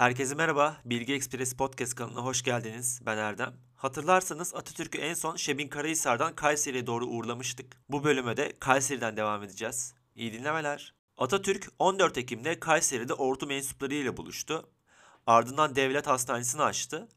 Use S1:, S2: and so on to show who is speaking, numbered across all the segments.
S1: Herkese merhaba, Bilgi Express Podcast kanalına hoş geldiniz. Ben Erdem. Hatırlarsanız Atatürk'ü en son Şebin Karahisar'dan Kayseri'ye doğru uğurlamıştık. Bu bölüme de Kayseri'den devam edeceğiz. İyi dinlemeler. Atatürk 14 Ekim'de Kayseri'de ordu mensupları ile buluştu. Ardından devlet hastanesini açtı.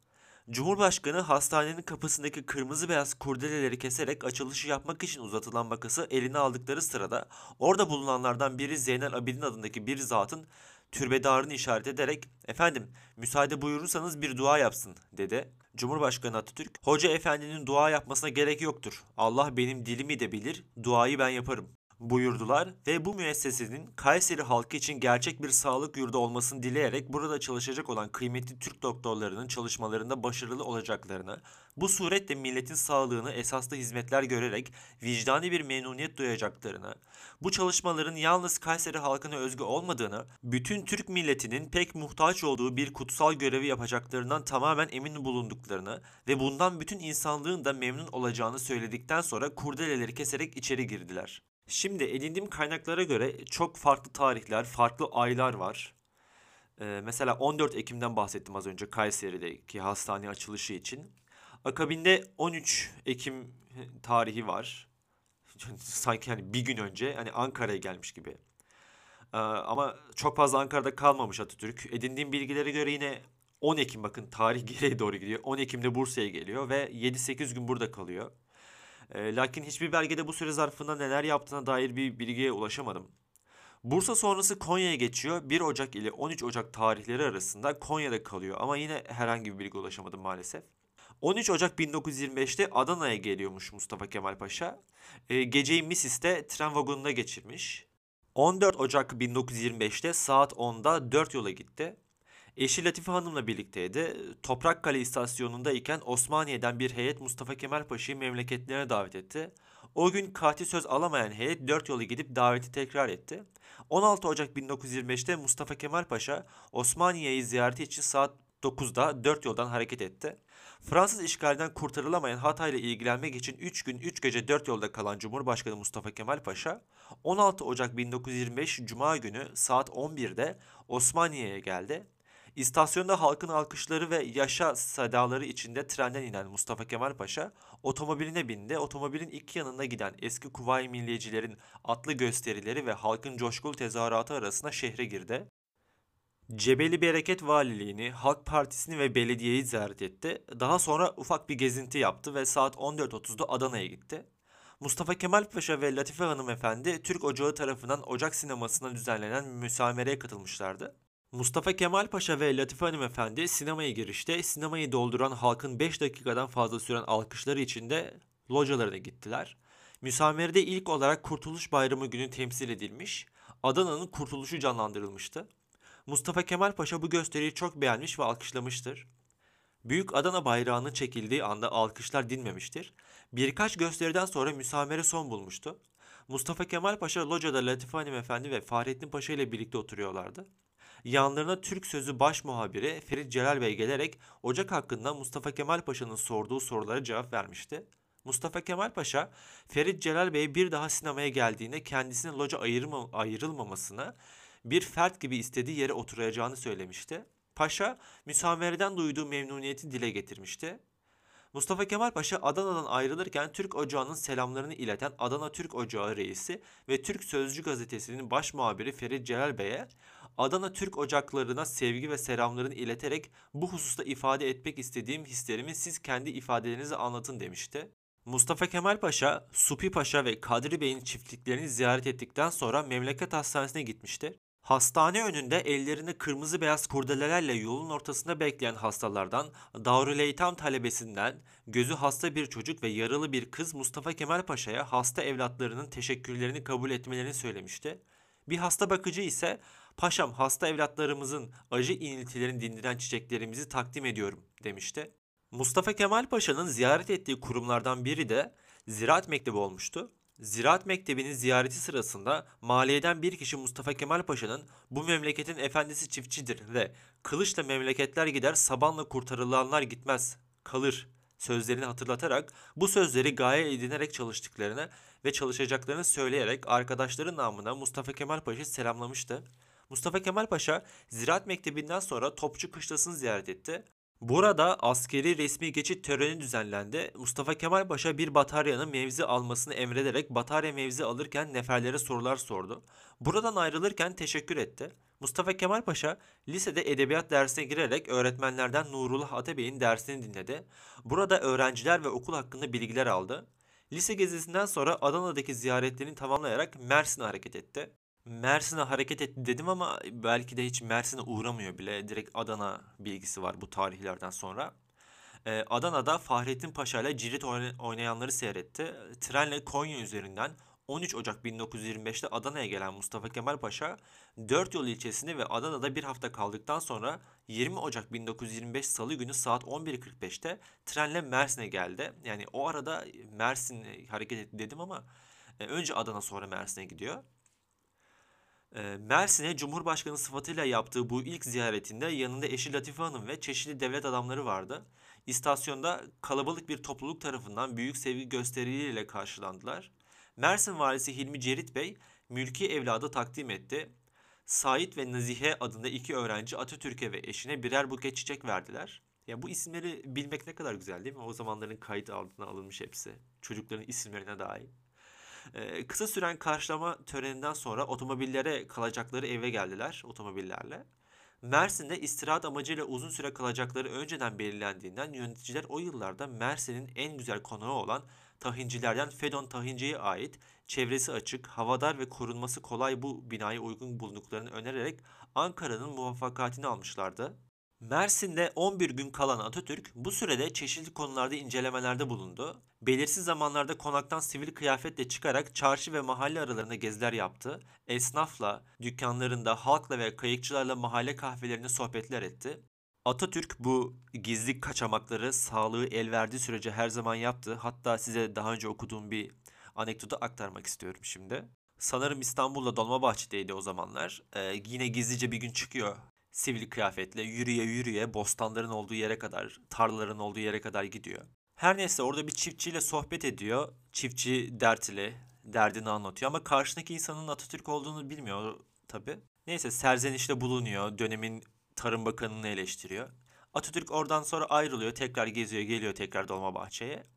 S1: Cumhurbaşkanı hastanenin kapısındaki kırmızı beyaz kurdeleleri keserek açılışı yapmak için uzatılan makası eline aldıkları sırada orada bulunanlardan biri Zeynel Abidin adındaki bir zatın türbedarını işaret ederek efendim müsaade buyurursanız bir dua yapsın dedi. Cumhurbaşkanı Atatürk, Hoca Efendi'nin dua yapmasına gerek yoktur. Allah benim dilimi de bilir, duayı ben yaparım buyurdular ve bu müessesenin Kayseri halkı için gerçek bir sağlık yurdu olmasını dileyerek burada çalışacak olan kıymetli Türk doktorlarının çalışmalarında başarılı olacaklarını, bu suretle milletin sağlığını esaslı hizmetler görerek vicdani bir memnuniyet duyacaklarını, bu çalışmaların yalnız Kayseri halkına özgü olmadığını, bütün Türk milletinin pek muhtaç olduğu bir kutsal görevi yapacaklarından tamamen emin bulunduklarını ve bundan bütün insanlığın da memnun olacağını söyledikten sonra kurdeleleri keserek içeri girdiler. Şimdi edindiğim kaynaklara göre çok farklı tarihler, farklı aylar var. Ee, mesela 14 Ekim'den bahsettim az önce Kayseri'deki hastane açılışı için. Akabinde 13 Ekim tarihi var. Sanki hani bir gün önce hani Ankara'ya gelmiş gibi. Ee, ama çok fazla Ankara'da kalmamış Atatürk. Edindiğim bilgilere göre yine 10 Ekim bakın tarih geriye doğru gidiyor. 10 Ekim'de Bursa'ya geliyor ve 7-8 gün burada kalıyor. E, lakin hiçbir belgede bu süre zarfında neler yaptığına dair bir bilgiye ulaşamadım. Bursa sonrası Konya'ya geçiyor. 1 Ocak ile 13 Ocak tarihleri arasında Konya'da kalıyor ama yine herhangi bir bilgi ulaşamadım maalesef. 13 Ocak 1925'te Adana'ya geliyormuş Mustafa Kemal Paşa. E, geceyi Misis'te tren vagonuna geçirmiş. 14 Ocak 1925'te saat 10'da 4 yola gitti. Eşi Latife Hanım'la birlikteydi. Toprakkale istasyonunda iken Osmaniye'den bir heyet Mustafa Kemal Paşa'yı memleketlerine davet etti. O gün katil söz alamayan heyet dört yolu gidip daveti tekrar etti. 16 Ocak 1925'te Mustafa Kemal Paşa Osmaniye'yi ziyareti için saat 9'da dört yoldan hareket etti. Fransız işgalden kurtarılamayan Hatay ile ilgilenmek için 3 gün 3 gece 4 yolda kalan Cumhurbaşkanı Mustafa Kemal Paşa 16 Ocak 1925 Cuma günü saat 11'de Osmaniye'ye geldi. İstasyonda halkın alkışları ve yaşa sedaları içinde trenden inen Mustafa Kemal Paşa otomobiline bindi. Otomobilin iki yanında giden eski Kuvayi Milliyecilerin atlı gösterileri ve halkın coşkulu tezahüratı arasında şehre girdi. Cebeli Bereket Valiliğini, Halk Partisi'ni ve belediyeyi ziyaret etti. Daha sonra ufak bir gezinti yaptı ve saat 14.30'da Adana'ya gitti. Mustafa Kemal Paşa ve Latife Hanımefendi Türk Ocağı tarafından Ocak sinemasına düzenlenen müsamereye katılmışlardı. Mustafa Kemal Paşa ve Latife Hanımefendi sinemaya girişte sinemayı dolduran halkın 5 dakikadan fazla süren alkışları içinde localarına gittiler. Müsamerede ilk olarak Kurtuluş Bayramı günü temsil edilmiş, Adana'nın kurtuluşu canlandırılmıştı. Mustafa Kemal Paşa bu gösteriyi çok beğenmiş ve alkışlamıştır. Büyük Adana bayrağının çekildiği anda alkışlar dinmemiştir. Birkaç gösteriden sonra müsamere son bulmuştu. Mustafa Kemal Paşa locada Latife Hanımefendi ve Fahrettin Paşa ile birlikte oturuyorlardı. Yanlarına Türk Sözü baş muhabiri Ferit Celal Bey gelerek Ocak hakkında Mustafa Kemal Paşa'nın sorduğu sorulara cevap vermişti. Mustafa Kemal Paşa, Ferit Celal Bey bir daha sinemaya geldiğinde kendisine loca ayırma, ayrılmamasını, bir fert gibi istediği yere oturacağını söylemişti. Paşa, müsamereden duyduğu memnuniyeti dile getirmişti. Mustafa Kemal Paşa Adana'dan ayrılırken Türk Ocağı'nın selamlarını ileten Adana Türk Ocağı reisi ve Türk Sözcü gazetesinin baş muhabiri Ferit Celal Bey'e Adana Türk ocaklarına sevgi ve selamlarını ileterek bu hususta ifade etmek istediğim hislerimi siz kendi ifadelerinizi anlatın demişti. Mustafa Kemal Paşa, Supi Paşa ve Kadri Bey'in çiftliklerini ziyaret ettikten sonra memleket hastanesine gitmiştir. Hastane önünde ellerinde kırmızı beyaz kurdelelerle yolun ortasında bekleyen hastalardan Darüleytam talebesinden gözü hasta bir çocuk ve yaralı bir kız Mustafa Kemal Paşa'ya hasta evlatlarının teşekkürlerini kabul etmelerini söylemişti. Bir hasta bakıcı ise Paşam hasta evlatlarımızın acı iniltilerini dindiren çiçeklerimizi takdim ediyorum demişti. Mustafa Kemal Paşa'nın ziyaret ettiği kurumlardan biri de Ziraat Mektebi olmuştu. Ziraat Mektebi'nin ziyareti sırasında maliyeden bir kişi Mustafa Kemal Paşa'nın bu memleketin efendisi çiftçidir ve kılıçla memleketler gider sabanla kurtarılanlar gitmez kalır sözlerini hatırlatarak bu sözleri gaye edinerek çalıştıklarını ve çalışacaklarını söyleyerek arkadaşların namına Mustafa Kemal Paşa'yı selamlamıştı. Mustafa Kemal Paşa Ziraat Mektebi'nden sonra Topçu Kışlası'nı ziyaret etti. Burada askeri resmi geçit töreni düzenlendi. Mustafa Kemal Paşa bir bataryanın mevzi almasını emrederek batarya mevzi alırken neferlere sorular sordu. Buradan ayrılırken teşekkür etti. Mustafa Kemal Paşa lisede edebiyat dersine girerek öğretmenlerden Nurullah Atabey'in dersini dinledi. Burada öğrenciler ve okul hakkında bilgiler aldı. Lise gezisinden sonra Adana'daki ziyaretlerini tamamlayarak Mersin'e hareket etti. Mersin'e hareket etti dedim ama belki de hiç Mersin'e uğramıyor bile. Direkt Adana bilgisi var bu tarihlerden sonra. Ee, Adana'da Fahrettin Paşa ile cirit oynayanları seyretti. Trenle Konya üzerinden 13 Ocak 1925'te Adana'ya gelen Mustafa Kemal Paşa, 4 yol ilçesinde ve Adana'da bir hafta kaldıktan sonra 20 Ocak 1925 Salı günü saat 11.45'te trenle Mersin'e geldi. Yani o arada Mersin hareket etti dedim ama e, önce Adana sonra Mersin'e gidiyor. E, Mersin'e Cumhurbaşkanı sıfatıyla yaptığı bu ilk ziyaretinde yanında eşi Latife Hanım ve çeşitli devlet adamları vardı. İstasyonda kalabalık bir topluluk tarafından büyük sevgi gösterileriyle karşılandılar. Mersin valisi Hilmi Cerit Bey mülki evladı takdim etti. Sait ve Nazihe adında iki öğrenci Atatürk'e ve eşine birer buket çiçek verdiler. Ya bu isimleri bilmek ne kadar güzel değil mi? O zamanların kayıt altına alınmış hepsi. Çocukların isimlerine dair. Ee, kısa süren karşılama töreninden sonra otomobillere kalacakları eve geldiler otomobillerle. Mersin'de istirahat amacıyla uzun süre kalacakları önceden belirlendiğinden yöneticiler o yıllarda Mersin'in en güzel konağı olan tahincilerden Fedon Tahinci'ye ait çevresi açık, havadar ve korunması kolay bu binaya uygun bulunduklarını önererek Ankara'nın muvaffakatini almışlardı. Mersin'de 11 gün kalan Atatürk bu sürede çeşitli konularda incelemelerde bulundu. Belirsiz zamanlarda konaktan sivil kıyafetle çıkarak çarşı ve mahalle aralarında geziler yaptı. Esnafla, dükkanlarında, halkla ve kayıkçılarla mahalle kahvelerinde sohbetler etti. Atatürk bu gizli kaçamakları sağlığı el verdiği sürece her zaman yaptı. Hatta size daha önce okuduğum bir anekdotu aktarmak istiyorum şimdi. Sanırım İstanbul'da Dolmabahçe'deydi o zamanlar. Ee, yine gizlice bir gün çıkıyor sivil kıyafetle yürüye yürüye bostanların olduğu yere kadar, tarlaların olduğu yere kadar gidiyor. Her neyse orada bir çiftçiyle sohbet ediyor. Çiftçi dertli, derdini anlatıyor ama karşındaki insanın Atatürk olduğunu bilmiyor tabi. Neyse serzenişte bulunuyor, dönemin Tarım Bakanı'nı eleştiriyor. Atatürk oradan sonra ayrılıyor, tekrar geziyor, geliyor tekrar Dolmabahçe'ye.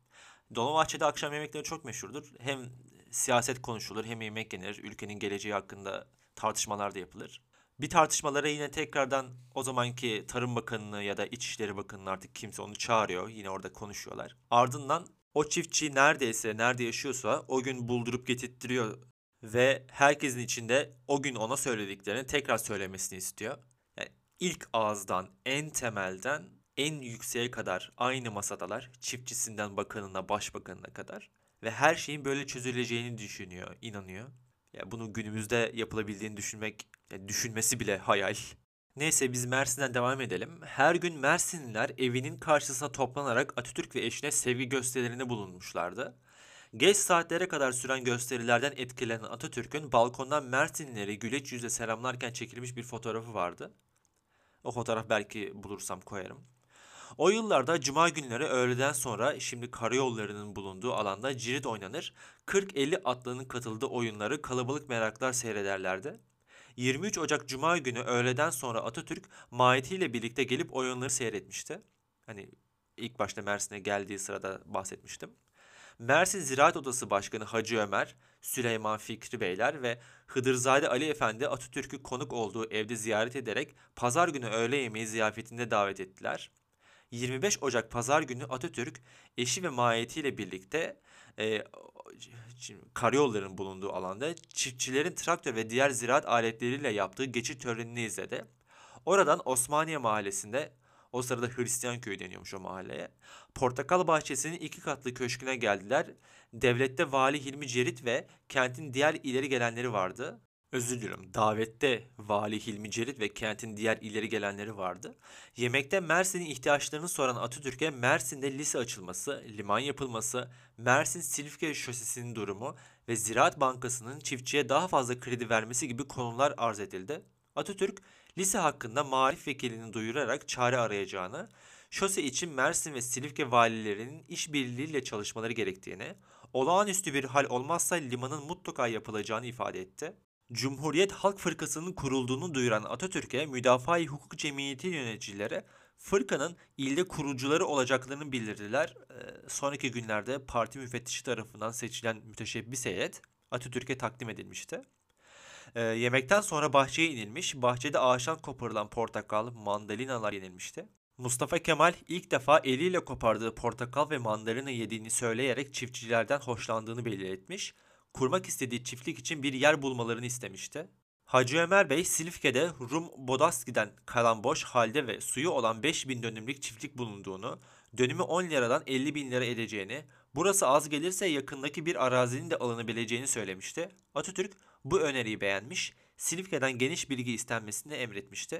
S1: Dolmabahçe'de akşam yemekleri çok meşhurdur. Hem siyaset konuşulur hem yemek yenir. Ülkenin geleceği hakkında tartışmalar da yapılır. Bir tartışmalara yine tekrardan o zamanki Tarım Bakanı'nı ya da İçişleri Bakanı'nı artık kimse onu çağırıyor. Yine orada konuşuyorlar. Ardından o çiftçi neredeyse, nerede yaşıyorsa o gün buldurup getirttiriyor ve herkesin içinde o gün ona söylediklerini tekrar söylemesini istiyor. Yani ilk ağızdan, en temelden en yükseğe kadar aynı masadalar. Çiftçisinden bakanına, başbakanına kadar. Ve her şeyin böyle çözüleceğini düşünüyor, inanıyor. Ya bunu günümüzde yapılabildiğini düşünmek, yani düşünmesi bile hayal. Neyse biz Mersin'den devam edelim. Her gün Mersinliler evinin karşısına toplanarak Atatürk ve eşine sevgi gösterilerinde bulunmuşlardı. Geç saatlere kadar süren gösterilerden etkilenen Atatürk'ün balkondan Mersinlileri güleç yüzle selamlarken çekilmiş bir fotoğrafı vardı. O fotoğraf belki bulursam koyarım. O yıllarda cuma günleri öğleden sonra şimdi karayollarının bulunduğu alanda cirit oynanır. 40-50 atlının katıldığı oyunları kalabalık meraklar seyrederlerdi. 23 Ocak Cuma günü öğleden sonra Atatürk mahiyetiyle birlikte gelip oyunları seyretmişti. Hani ilk başta Mersin'e geldiği sırada bahsetmiştim. Mersin Ziraat Odası Başkanı Hacı Ömer, Süleyman Fikri Beyler ve Hıdırzade Ali Efendi Atatürk'ü konuk olduğu evde ziyaret ederek pazar günü öğle yemeği ziyafetinde davet ettiler. 25 Ocak Pazar günü Atatürk eşi ve mahiyetiyle birlikte e, karayolların bulunduğu alanda çiftçilerin traktör ve diğer ziraat aletleriyle yaptığı geçit törenini izledi. Oradan Osmaniye Mahallesi'nde o sırada Hristiyan köyü deniyormuş o mahalleye. Portakal Bahçesi'nin iki katlı köşküne geldiler. Devlette Vali Hilmi Cerit ve kentin diğer ileri gelenleri vardı. Özür diliyorum. Davette Vali Hilmi Cerit ve kentin diğer ileri gelenleri vardı. Yemekte Mersin'in ihtiyaçlarını soran Atatürk'e Mersin'de lise açılması, liman yapılması, Mersin Silifke şosesinin durumu ve Ziraat Bankası'nın çiftçiye daha fazla kredi vermesi gibi konular arz edildi. Atatürk, lise hakkında marif vekilini duyurarak çare arayacağını, şose için Mersin ve Silifke valilerinin işbirliğiyle çalışmaları gerektiğini, olağanüstü bir hal olmazsa limanın mutlaka yapılacağını ifade etti. Cumhuriyet Halk Fırkası'nın kurulduğunu duyuran Atatürk'e Müdafaa-i Hukuk Cemiyeti yöneticileri fırkanın ilde kurucuları olacaklarını bildirdiler. Ee, sonraki günlerde parti müfettişi tarafından seçilen müteşebbis heyet Atatürk'e takdim edilmişti. Ee, yemekten sonra bahçeye inilmiş, bahçede ağaçtan koparılan portakal, mandalinalar yenilmişti. Mustafa Kemal ilk defa eliyle kopardığı portakal ve mandalina yediğini söyleyerek çiftçilerden hoşlandığını belirtmiş, kurmak istediği çiftlik için bir yer bulmalarını istemişti. Hacı Ömer Bey Silifke'de Rum Bodaski'den kalan boş halde ve suyu olan 5000 dönümlük çiftlik bulunduğunu, dönümü 10 liradan 50 bin lira edeceğini, burası az gelirse yakındaki bir arazinin de alınabileceğini söylemişti. Atatürk bu öneriyi beğenmiş, Silifke'den geniş bilgi istenmesini emretmişti.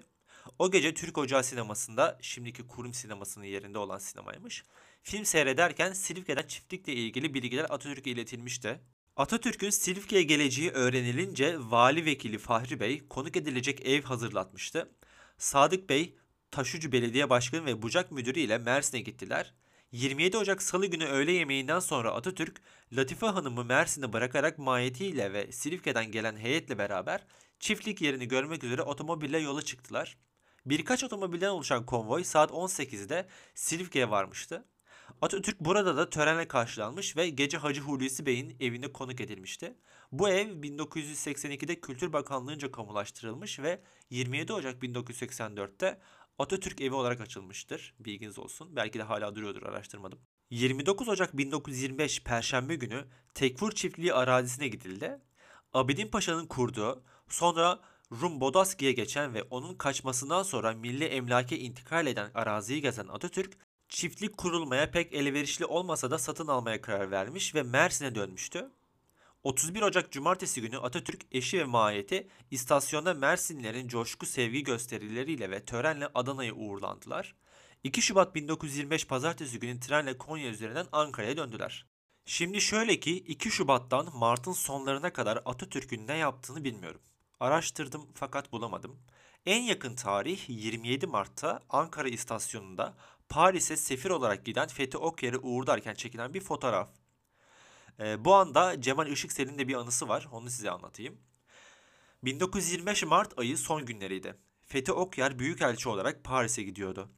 S1: O gece Türk Ocağı sinemasında, şimdiki kurum sinemasının yerinde olan sinemaymış, film seyrederken Silifke'den çiftlikle ilgili bilgiler Atatürk'e iletilmişti. Atatürk'ün Silifke'ye geleceği öğrenilince Vali Vekili Fahri Bey konuk edilecek ev hazırlatmıştı. Sadık Bey, Taşucu Belediye Başkanı ve Bucak Müdürü ile Mersin'e gittiler. 27 Ocak Salı günü öğle yemeğinden sonra Atatürk, Latife Hanım'ı Mersin'e bırakarak mahiyetiyle ve Silifke'den gelen heyetle beraber çiftlik yerini görmek üzere otomobille yola çıktılar. Birkaç otomobilden oluşan konvoy saat 18'de Silifke'ye varmıştı. Atatürk burada da törenle karşılanmış ve gece Hacı Hulusi Bey'in evinde konuk edilmişti. Bu ev 1982'de Kültür Bakanlığı'nca kamulaştırılmış ve 27 Ocak 1984'te Atatürk evi olarak açılmıştır. Bilginiz olsun. Belki de hala duruyordur araştırmadım. 29 Ocak 1925 Perşembe günü Tekfur Çiftliği arazisine gidildi. Abidin Paşa'nın kurduğu, sonra Rum Bodaski'ye geçen ve onun kaçmasından sonra milli emlake intikal eden araziyi gezen Atatürk, çiftlik kurulmaya pek elverişli olmasa da satın almaya karar vermiş ve Mersin'e dönmüştü. 31 Ocak Cumartesi günü Atatürk eşi ve mahiyeti istasyonda Mersinlilerin coşku sevgi gösterileriyle ve törenle Adana'ya uğurlandılar. 2 Şubat 1925 Pazartesi günü trenle Konya üzerinden Ankara'ya döndüler. Şimdi şöyle ki 2 Şubat'tan Mart'ın sonlarına kadar Atatürk'ün ne yaptığını bilmiyorum. Araştırdım fakat bulamadım. En yakın tarih 27 Mart'ta Ankara istasyonunda Paris'e sefir olarak giden Fethi Okyar'ı uğurlarken çekilen bir fotoğraf. E, bu anda Cemal Işıksel'in de bir anısı var. Onu size anlatayım. 1925 Mart ayı son günleriydi. Fethi Okyar büyükelçi olarak Paris'e gidiyordu.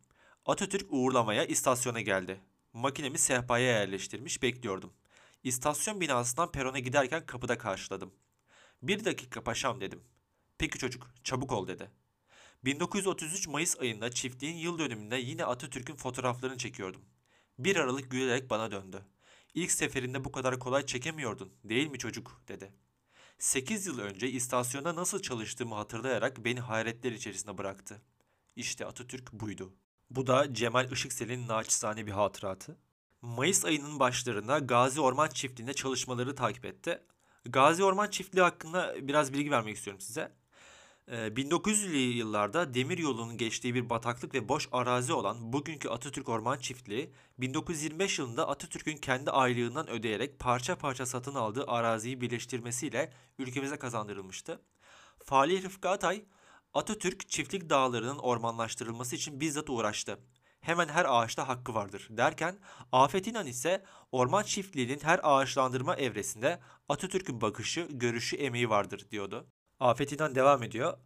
S1: Atatürk uğurlamaya istasyona geldi. Makinemi sehpaya yerleştirmiş bekliyordum. İstasyon binasından perona giderken kapıda karşıladım. Bir dakika paşam dedim. Peki çocuk çabuk ol dedi. 1933 Mayıs ayında çiftliğin yıl dönümünde yine Atatürk'ün fotoğraflarını çekiyordum. Bir aralık gülerek bana döndü. İlk seferinde bu kadar kolay çekemiyordun değil mi çocuk dedi. 8 yıl önce istasyonda nasıl çalıştığımı hatırlayarak beni hayretler içerisinde bıraktı. İşte Atatürk buydu. Bu da Cemal Işıksel'in naçizane bir hatıratı. Mayıs ayının başlarında Gazi Orman Çiftliği'nde çalışmaları takip etti. Gazi Orman Çiftliği hakkında biraz bilgi vermek istiyorum size. 1900'lü ee, yıllarda demir yolunun geçtiği bir bataklık ve boş arazi olan bugünkü Atatürk Orman Çiftliği 1925 yılında Atatürk'ün kendi aylığından ödeyerek parça parça satın aldığı araziyi birleştirmesiyle ülkemize kazandırılmıştı. Fali Rıfkı Atay Atatürk çiftlik dağlarının ormanlaştırılması için bizzat uğraştı. Hemen her ağaçta hakkı vardır derken Afet İnan ise orman çiftliğinin her ağaçlandırma evresinde Atatürk'ün bakışı, görüşü, emeği vardır diyordu. Afetinden devam ediyor.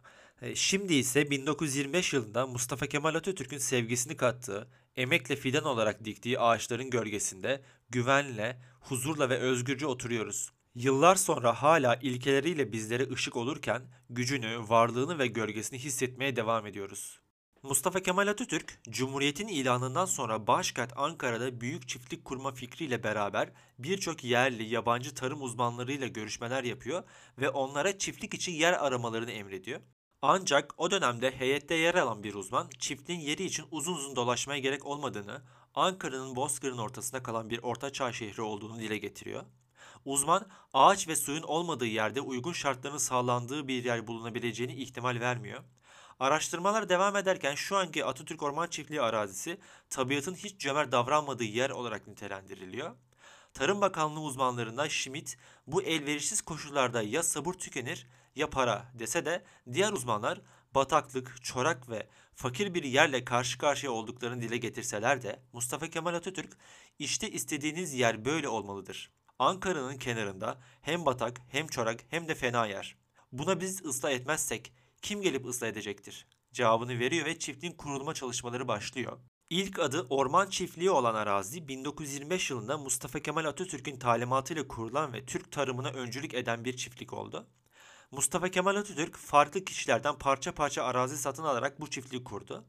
S1: E, şimdi ise 1925 yılında Mustafa Kemal Atatürk'ün sevgisini kattığı, emekle fidan olarak diktiği ağaçların gölgesinde güvenle, huzurla ve özgürce oturuyoruz. Yıllar sonra hala ilkeleriyle bizlere ışık olurken gücünü, varlığını ve gölgesini hissetmeye devam ediyoruz. Mustafa Kemal Atatürk, Cumhuriyet'in ilanından sonra başkent Ankara'da büyük çiftlik kurma fikriyle beraber birçok yerli, yabancı tarım uzmanlarıyla görüşmeler yapıyor ve onlara çiftlik için yer aramalarını emrediyor. Ancak o dönemde heyette yer alan bir uzman çiftliğin yeri için uzun uzun dolaşmaya gerek olmadığını, Ankara'nın Bozkır'ın ortasında kalan bir ortaçağ şehri olduğunu dile getiriyor. Uzman ağaç ve suyun olmadığı yerde uygun şartların sağlandığı bir yer bulunabileceğini ihtimal vermiyor. Araştırmalar devam ederken şu anki Atatürk Orman Çiftliği arazisi tabiatın hiç cömert davranmadığı yer olarak nitelendiriliyor. Tarım Bakanlığı uzmanlarından Schmidt bu elverişsiz koşullarda ya sabır tükenir ya para dese de diğer uzmanlar bataklık, çorak ve fakir bir yerle karşı karşıya olduklarını dile getirseler de Mustafa Kemal Atatürk işte istediğiniz yer böyle olmalıdır. Ankara'nın kenarında hem batak hem çorak hem de fena yer. Buna biz ıslah etmezsek kim gelip ıslah edecektir? Cevabını veriyor ve çiftliğin kurulma çalışmaları başlıyor. İlk adı orman çiftliği olan arazi 1925 yılında Mustafa Kemal Atatürk'ün talimatıyla kurulan ve Türk tarımına öncülük eden bir çiftlik oldu. Mustafa Kemal Atatürk farklı kişilerden parça parça arazi satın alarak bu çiftliği kurdu.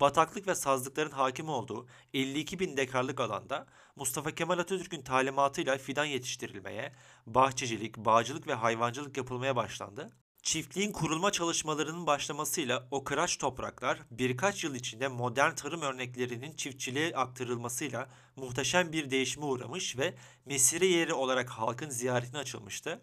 S1: Bataklık ve sazlıkların hakim olduğu 52 bin dekarlık alanda Mustafa Kemal Atatürk'ün talimatıyla fidan yetiştirilmeye, bahçecilik, bağcılık ve hayvancılık yapılmaya başlandı. Çiftliğin kurulma çalışmalarının başlamasıyla o kıraç topraklar birkaç yıl içinde modern tarım örneklerinin çiftçiliğe aktarılmasıyla muhteşem bir değişime uğramış ve mesire yeri olarak halkın ziyaretine açılmıştı.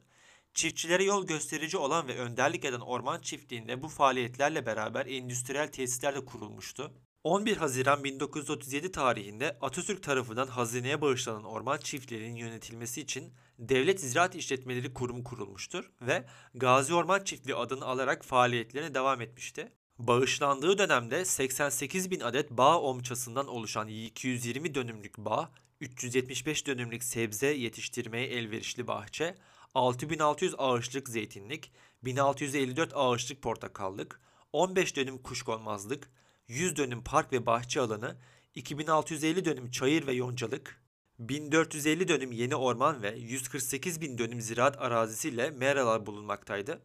S1: Çiftçilere yol gösterici olan ve önderlik eden orman çiftliğinde bu faaliyetlerle beraber endüstriyel tesisler de kurulmuştu. 11 Haziran 1937 tarihinde Atatürk tarafından hazineye bağışlanan orman çiftliğinin yönetilmesi için Devlet Ziraat İşletmeleri Kurumu kurulmuştur ve Gazi Orman Çiftliği adını alarak faaliyetlerine devam etmişti. Bağışlandığı dönemde 88 bin adet bağ omçasından oluşan 220 dönümlük bağ, 375 dönümlük sebze yetiştirmeye elverişli bahçe, 6600 ağaçlık zeytinlik, 1654 ağaçlık portakallık, 15 dönüm kuşkonmazlık, 100 dönüm park ve bahçe alanı, 2650 dönüm çayır ve yoncalık, 1450 dönüm yeni orman ve 148 bin dönüm ziraat arazisiyle meralar bulunmaktaydı.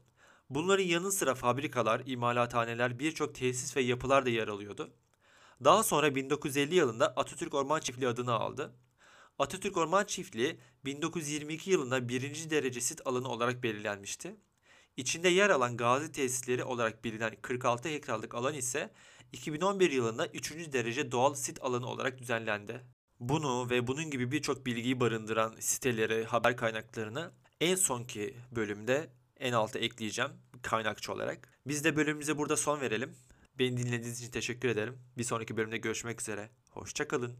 S1: Bunların yanı sıra fabrikalar, imalathaneler, birçok tesis ve yapılar da yer alıyordu. Daha sonra 1950 yılında Atatürk Orman Çiftliği adını aldı. Atatürk Orman Çiftliği 1922 yılında birinci derece sit alanı olarak belirlenmişti. İçinde yer alan gazi tesisleri olarak bilinen 46 hektarlık alan ise 2011 yılında 3. derece doğal sit alanı olarak düzenlendi. Bunu ve bunun gibi birçok bilgiyi barındıran siteleri, haber kaynaklarını en sonki bölümde en alta ekleyeceğim kaynakçı olarak. Biz de bölümümüze burada son verelim. Beni dinlediğiniz için teşekkür ederim. Bir sonraki bölümde görüşmek üzere. Hoşçakalın.